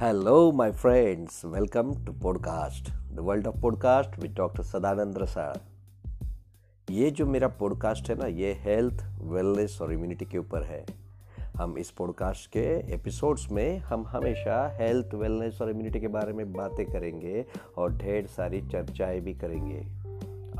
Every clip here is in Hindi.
Hello, my friends. Welcome to podcast, the world of podcast with Dr. Sadanand Rasad ये जो मेरा पॉडकास्ट है ना ये हेल्थ वेलनेस और इम्यूनिटी के ऊपर है हम इस पॉडकास्ट के एपिसोड्स में हम हमेशा हेल्थ वेलनेस और इम्यूनिटी के बारे में बातें करेंगे और ढेर सारी चर्चाएँ भी करेंगे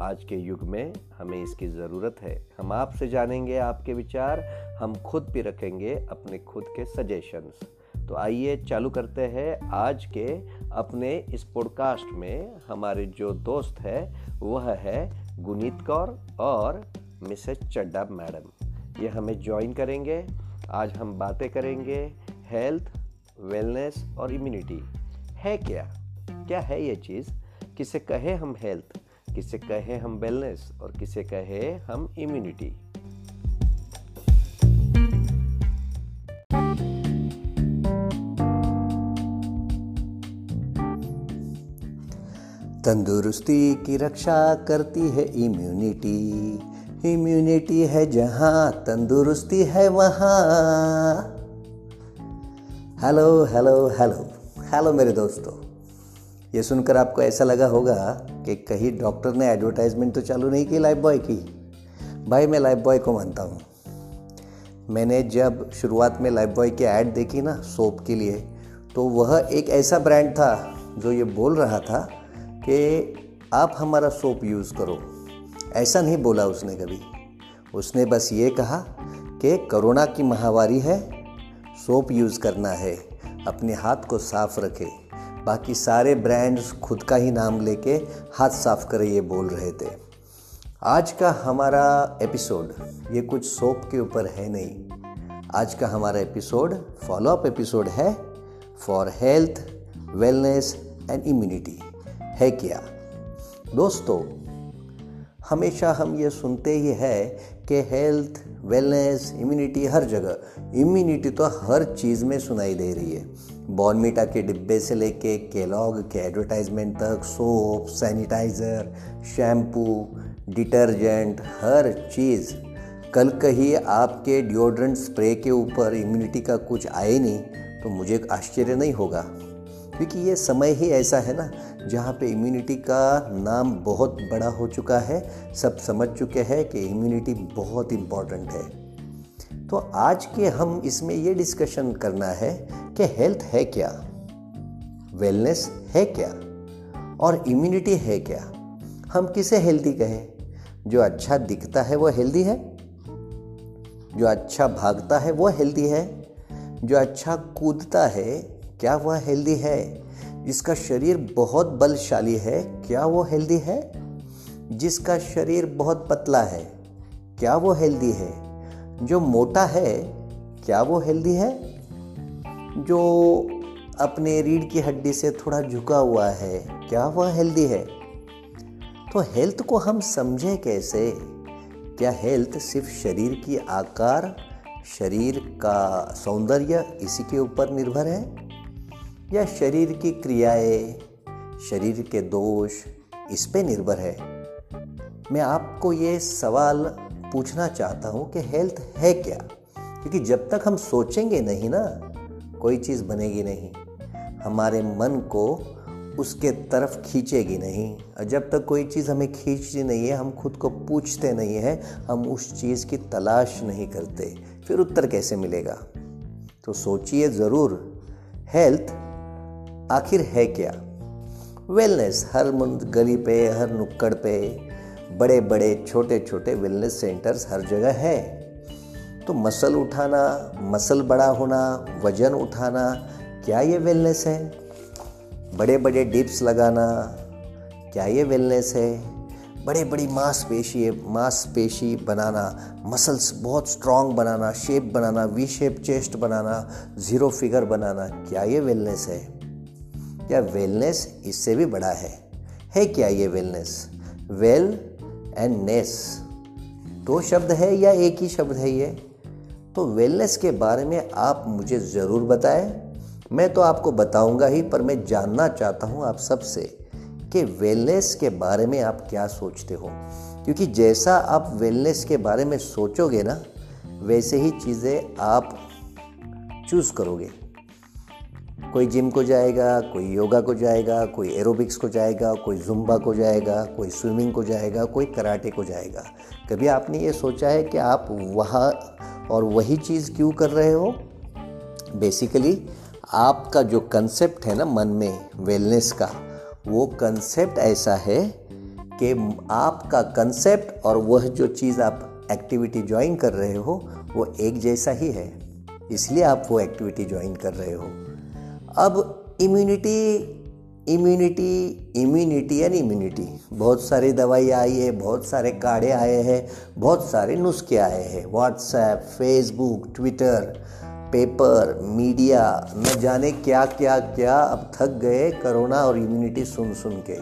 आज के युग में हमें इसकी ज़रूरत है हम आपसे जानेंगे आपके विचार हम खुद भी रखेंगे अपने खुद के सजेशंस तो आइए चालू करते हैं आज के अपने इस पॉडकास्ट में हमारे जो दोस्त है, वह है गुनीत कौर और मिसेस चड्डा मैडम। ये हमें ज्वाइन करेंगे। आज हम बातें करेंगे हेल्थ वेलनेस और इम्यूनिटी है क्या? क्या है ये चीज़? किसे कहे हम हेल्थ किसे कहे हम वेलनेस और किसे कहे हम इम्यूनिटी तंदुरुस्ती की रक्षा करती है इम्यूनिटी इम्यूनिटी है जहाँ, तंदुरुस्ती है वहाँ। हेलो हेलो हेलो हेलो मेरे दोस्तों। ये सुनकर आपको ऐसा लगा होगा कि कहीं डॉक्टर ने एडवर्टाइजमेंट तो चालू नहीं की लाइफ बॉय की। भाई मैं लाइफ बॉय को मानता हूँ। मैंने जब शुरुआत में लाइफ बॉय की ऐड देखी ना सोप के लिए तो वह एक ऐसा ब्रांड था जो ये बोल रहा था कि आप हमारा सोप यूज़ करो। ऐसा नहीं बोला उसने कभी। उसने बस ये कहा कि कोरोना की महामारी है, सोप यूज़ करना है, अपने हाथ को साफ़ रखे। बाकी सारे ब्रांड्स खुद का ही नाम लेके हाथ साफ़ करें ये बोल रहे थे। आज का हमारा एपिसोड, ये कुछ सोप के ऊपर है नहीं। आज का हमारा एपिसोड फॉलो अप एपिसोड है for health wellness and immunity है क्या? दोस्तों, हमेशा हम ये सुनते ही है कि हेल्थ वेलनेस इम्यूनिटी हर जगह इम्यूनिटी तो हर चीज़ में सुनाई दे रही है। बॉर्नमीटा के डिब्बे से लेके केलॉग के एडवर्टाइजमेंट तक सोप सैनिटाइज़र शैम्पू डिटर्जेंट हर चीज़। कल कहीं आपके डिओड्रेंट स्प्रे के ऊपर इम्यूनिटी का कुछ आए नहीं तो मुझे आश्चर्य नहीं होगा। क्योंकि ये समय ही ऐसा है ना, जहाँ पे इम्यूनिटी का नाम बहुत बड़ा हो चुका है। सब समझ चुके हैं कि इम्यूनिटी बहुत इंपॉर्टेंट है। तो आज के हम इसमें ये डिस्कशन करना है कि हेल्थ है क्या? वेलनेस है क्या? और इम्यूनिटी है क्या? हम किसे हेल्दी कहें? जो अच्छा दिखता है वो हेल्दी है? जो अच्छा भागता है वो हेल्दी है? जो अच्छा कूदता है क्या वह हेल्दी है? जिसका शरीर बहुत बलशाली है, क्या वो हेल्दी है? जिसका शरीर बहुत पतला है, क्या वो हेल्दी है? जो मोटा है, क्या वो हेल्दी है? जो अपने रीढ़ की हड्डी से थोड़ा झुका हुआ है, क्या वह हेल्दी है? तो हेल्थ को हम समझें कैसे? क्या हेल्थ सिर्फ़ शरीर की आकार, शरीर का सौंदर्य इसी के ऊपर निर्भर है? या शरीर की क्रियाएँ, शरीर के दोष, इस पे निर्भर है। मैं आपको ये सवाल पूछना चाहता हूँ कि हेल्थ है क्या? क्योंकि जब तक हम सोचेंगे नहीं ना, कोई चीज़ बनेगी नहीं। हमारे मन को उसके तरफ़ खींचेगी नहीं। और जब तक कोई चीज़ हमें खींचती नहीं है, हम खुद को पूछते नहीं हैं, हम उस चीज़ की तलाश नहीं करते, फिर उत्तर कैसे मिलेगा? तो सोचिए ज़रूर। हेल्थ आखिर है क्या? वेलनेस हर मुंद गली पे, हर नुक्कड़ पे, बड़े बड़े, छोटे छोटे वेलनेस सेंटर्स हर जगह है। तो मसल उठाना, मसल बड़ा होना, वज़न उठाना, क्या ये वेलनेस है? बड़े बड़े डिप्स लगाना, क्या ये वेलनेस है? बड़े, बड़ी मांसपेशी मांसपेशी बनाना मसल्स बहुत स्ट्रांग बनाना शेप बनाना वी शेप चेस्ट बनाना ज़ीरो फिगर बनाना, क्या ये वेलनेस है? या वेलनेस इससे भी बड़ा है। है क्या ये वेलनेस वेल एंड नेस दो शब्द है या एक ही शब्द है ये? तो वेलनेस के बारे में आप मुझे ज़रूर बताएँ। मैं तो आपको बताऊँगा ही, पर मैं जानना चाहता हूँ आप सबसे कि वेलनेस के बारे में आप क्या सोचते हो। क्योंकि जैसा आप वेलनेस के बारे में सोचोगे ना, वैसे ही चीज़ें आप चूज़ करोगे। कोई जिम को जाएगा, कोई योगा को जाएगा, कोई एरोबिक्स को जाएगा, कोई जुम्बा को जाएगा, कोई स्विमिंग को जाएगा, कोई कराटे को जाएगा। कभी आपने ये सोचा है कि आप वहाँ और वही चीज़ क्यों कर रहे हो? बेसिकली आपका जो कंसेप्ट है ना मन में वेलनेस का, वो कंसेप्ट ऐसा है कि आपका कंसेप्ट और वह जो चीज़ आप एक्टिविटी ज्वाइन कर रहे हो, वो एक जैसा ही है। इसलिए आप वो एक्टिविटी ज्वाइन कर रहे हो। अब immunity immunity immunity and immunity बहुत सारी दवाई आई है, बहुत सारे काढ़े आए हैं, बहुत सारे नुस्खे आए हैं। WhatsApp Facebook Twitter paper media न जाने क्या क्या क्या अब थक गए कोरोना और इम्यूनिटी सुन सुन के।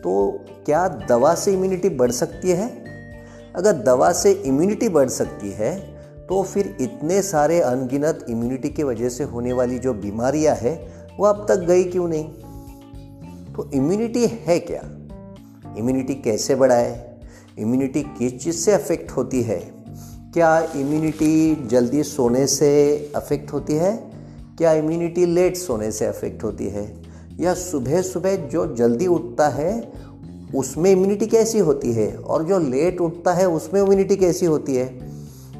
तो क्या दवा से इम्यूनिटी बढ़ सकती है? अगर दवा से इम्यूनिटी बढ़ सकती है तो फिर इतने सारे अनगिनत इम्यूनिटी की वजह से होने वाली जो बीमारियाँ हैं, वो अब तक गई क्यों नहीं? तो इम्यूनिटी है क्या? इम्यूनिटी कैसे बढ़ाए? इम्यूनिटी किस चीज़ से अफेक्ट होती है? क्या इम्यूनिटी जल्दी सोने से अफेक्ट होती है? क्या इम्यूनिटी लेट सोने से अफेक्ट होती है? या सुबह सुबह जो जल्दी उठता है, उसमें इम्यूनिटी कैसी होती है? और जो लेट उठता है, उसमें इम्यूनिटी कैसी होती है?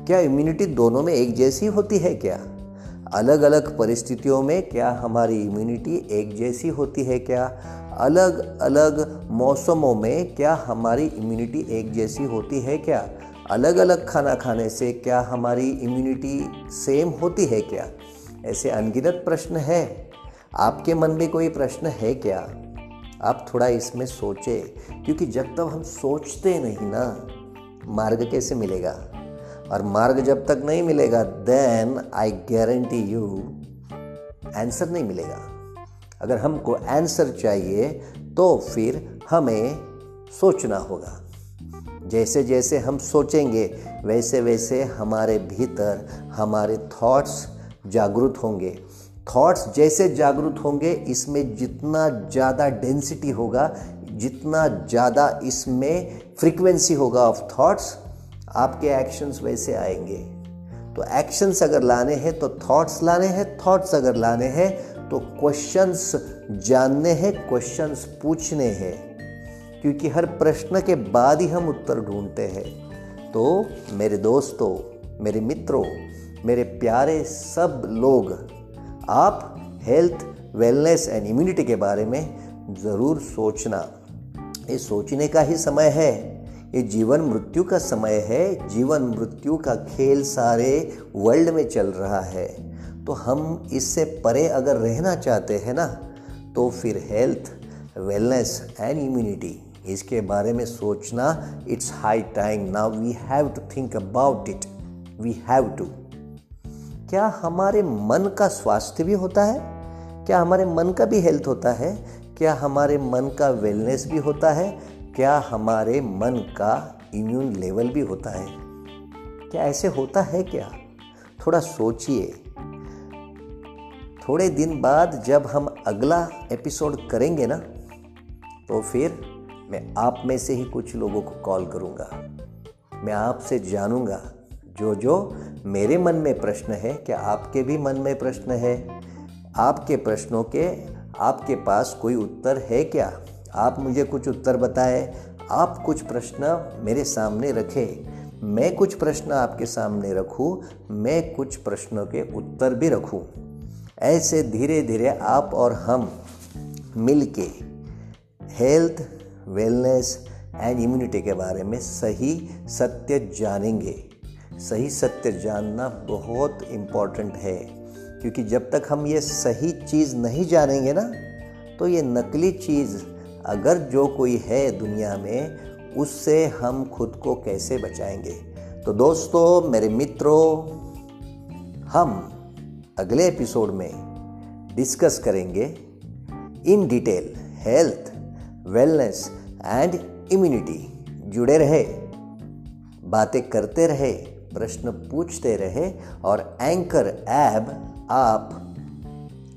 क्या इम्यूनिटी दोनों में एक जैसी होती है क्या? अलग अलग परिस्थितियों में क्या हमारी इम्यूनिटी एक जैसी होती है क्या? अलग अलग मौसमों में क्या हमारी इम्यूनिटी एक जैसी होती है क्या? अलग अलग खाना खाने से क्या हमारी इम्यूनिटी सेम होती है क्या? ऐसे अनगिनत प्रश्न है। आपके मन में कोई प्रश्न है क्या? आप थोड़ा इसमें सोचे, क्योंकि जब तक हम सोचते नहीं ना, मार्ग कैसे मिलेगा? और मार्ग जब तक नहीं मिलेगा then I guarantee you answer नहीं मिलेगा। अगर हमको आंसर चाहिए तो फिर हमें सोचना होगा। जैसे जैसे हम सोचेंगे वैसे वैसे हमारे भीतर हमारे थॉट्स जागरूक होंगे। थॉट्स जैसे जागरूक होंगे, इसमें जितना ज़्यादा डेंसिटी होगा, जितना ज़्यादा इसमें फ्रीक्वेंसी होगा ऑफ़ थॉट्स आपके एक्शंस वैसे आएँगे। तो एक्शंस अगर लाने हैं तो थॉट्स लाने हैं थॉट्स अगर लाने हैं तो क्वेश्चंस जानने हैं क्वेश्चंस पूछने हैं। क्योंकि हर प्रश्न के बाद ही हम उत्तर ढूंढते हैं। तो मेरे दोस्तों, मेरे मित्रों, मेरे प्यारे सब लोग, आप हेल्थ वेलनेस एंड इम्यूनिटी के बारे में ज़रूर सोचना। ये सोचने का ही समय है। ये जीवन मृत्यु का समय है, जीवन मृत्यु का खेल सारे वर्ल्ड में चल रहा है। तो हम इससे परे अगर रहना चाहते हैं ना तो फिर हेल्थ वेलनेस एंड इम्यूनिटी इसके बारे में सोचना it's high time now we have to think about it we have to क्या हमारे मन का स्वास्थ्य भी होता है? क्या हमारे मन का भी हेल्थ होता है? क्या हमारे मन का वेलनेस भी होता है? क्या हमारे मन का इम्यून लेवल भी होता है? क्या ऐसे होता है क्या? थोड़ा सोचिए। थोड़े दिन बाद जब हम अगला एपिसोड करेंगे ना तो फिर मैं आप में से ही कुछ लोगों को कॉल करूँगा। मैं आपसे जानूँगा जो जो मेरे मन में प्रश्न है, क्या आपके भी मन में प्रश्न है? आपके प्रश्नों के आपके पास कोई उत्तर है क्या? आप मुझे कुछ उत्तर बताएँ, आप कुछ प्रश्न मेरे सामने रखें। मैं कुछ प्रश्न आपके सामने रखूँ, मैं कुछ प्रश्नों के उत्तर भी रखूँ। ऐसे धीरे धीरे आप और हम मिल के हेल्थ वेलनेस एंड इम्यूनिटी के बारे में सही सत्य जानेंगे। सही सत्य जानना बहुत इंपॉर्टेंट है, क्योंकि जब तक हम ये सही चीज़ नहीं जानेंगे ना तो ये नकली चीज़ अगर जो कोई है दुनिया में, उससे हम खुद को कैसे बचाएँगे? तो दोस्तों, मेरे मित्रों, हम अगले एपिसोड में डिस्कस करेंगे in detail health, wellness and immunity. जुड़े रहे, बातें करते रहे, प्रश्न पूछते रहे और एंकर ऐप आप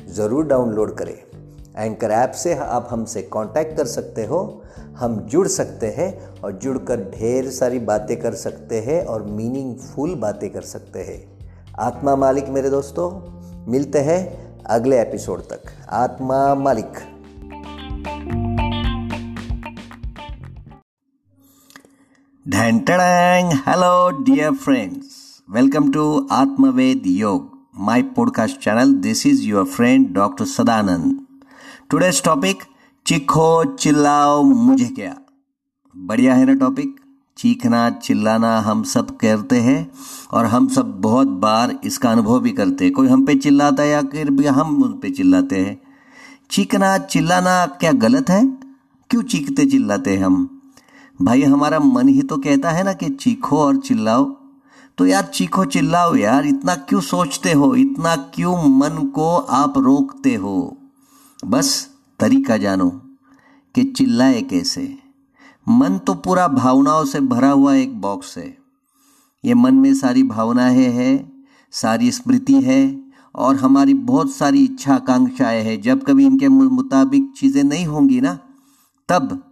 ज़रूर डाउनलोड करें। एंकर ऐप से आप हमसे कांटेक्ट कर सकते हो, हम जुड़ सकते हैं और जुड़कर ढेर सारी बातें कर सकते हैं और मीनिंगफुल बातें कर सकते हैं। आत्मा मालिक मेरे दोस्तों, मिलते हैं अगले एपिसोड तक। आत्मा मालिक। Hello dear friends welcome to Atmaved Yoga my podcast channel this is your friend doctor Sadanand today's topic चिखो चिल्लाओ मुझे क्या? बढ़िया है ना टॉपिक चीखना चिल्लाना हम सब करते हैं और हम सब बहुत बार इसका अनुभव भी करते हैं। कोई हम पे चिल्लाता है या फिर भी हम उन पे चिल्लाते हैं? चीखना चिल्लाना क्या गलत है? क्यों चीखते चिल्लाते हैं हम? भाई, हमारा मन ही तो कहता है ना कि चीखो और चिल्लाओ। तो यार, चीखो चिल्लाओ यार, इतना क्यों सोचते हो? इतना क्यों मन को आप रोकते हो? बस तरीका जानो कि चिल्लाए कैसे। मन तो पूरा भावनाओं से भरा हुआ एक बॉक्स है। ये मन में सारी भावनाएँ है, सारी स्मृति है और हमारी बहुत सारी इच्छा आकांक्षाएँ हैं। जब कभी इनके मुताबिक चीज़ें नहीं होंगी ना, तब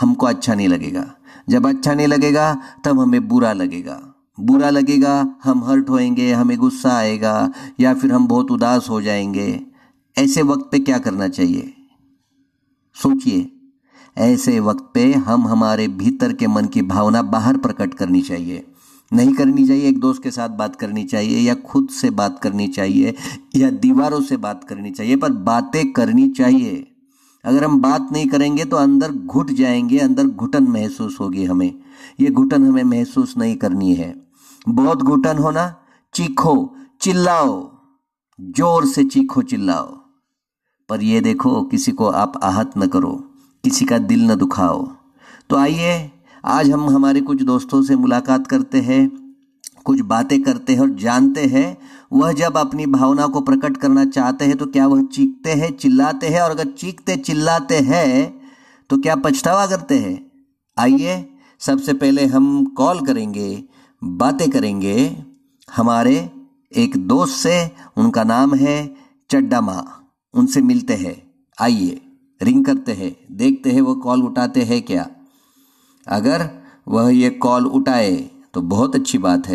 हमको अच्छा नहीं लगेगा। जब अच्छा नहीं लगेगा, तब हमें बुरा लगेगा। बुरा लगेगा, हम हर्ट होएँगे, हमें गुस्सा आएगा या फिर हम बहुत उदास हो जाएँगे। ऐसे वक्त पे क्या करना चाहिए? सोचिए, ऐसे वक्त पे हम हमारे भीतर के मन की भावना बाहर प्रकट करनी चाहिए। नहीं करनी चाहिए, एक दोस्त के साथ बात करनी चाहिए, या खुद से बात करनी चाहिए, या दीवारों से बात करनी चाहिए, पर बातें करनी चाहिए। अगर हम बात नहीं करेंगे तो अंदर घुट जाएँगे, अंदर घुटन महसूस होगी हमें। ये घुटन हमें महसूस नहीं करनी है। बहुत घुटन होना चीखो, चिल्लाओ। ज़ोर से चीखो, चिल्लाओ। पर ये देखो, किसी को आप आहत न करो, किसी का दिल न दुखाओ। तो आइए, आज हम हमारे कुछ दोस्तों से मुलाकात करते हैं, कुछ बातें करते हैं और जानते हैं। वह जब अपनी भावना को प्रकट करना चाहते हैं तो क्या वह चीखते हैं, चिल्लाते हैं? और अगर चीखते, चिल्लाते हैं तो क्या पछतावा करते हैं? आइए, सबसे पहले हम कॉल करेंगे, बातें करेंगे। हमारे एक दोस्त से, उनका नाम है चड्डा माँ। उनसे मिलते हैं। आइए, रिंग करते हैं, देखते हैं वह कॉल उठाते हैं क्या। अगर वह ये कॉल उठाए तो बहुत अच्छी बात है।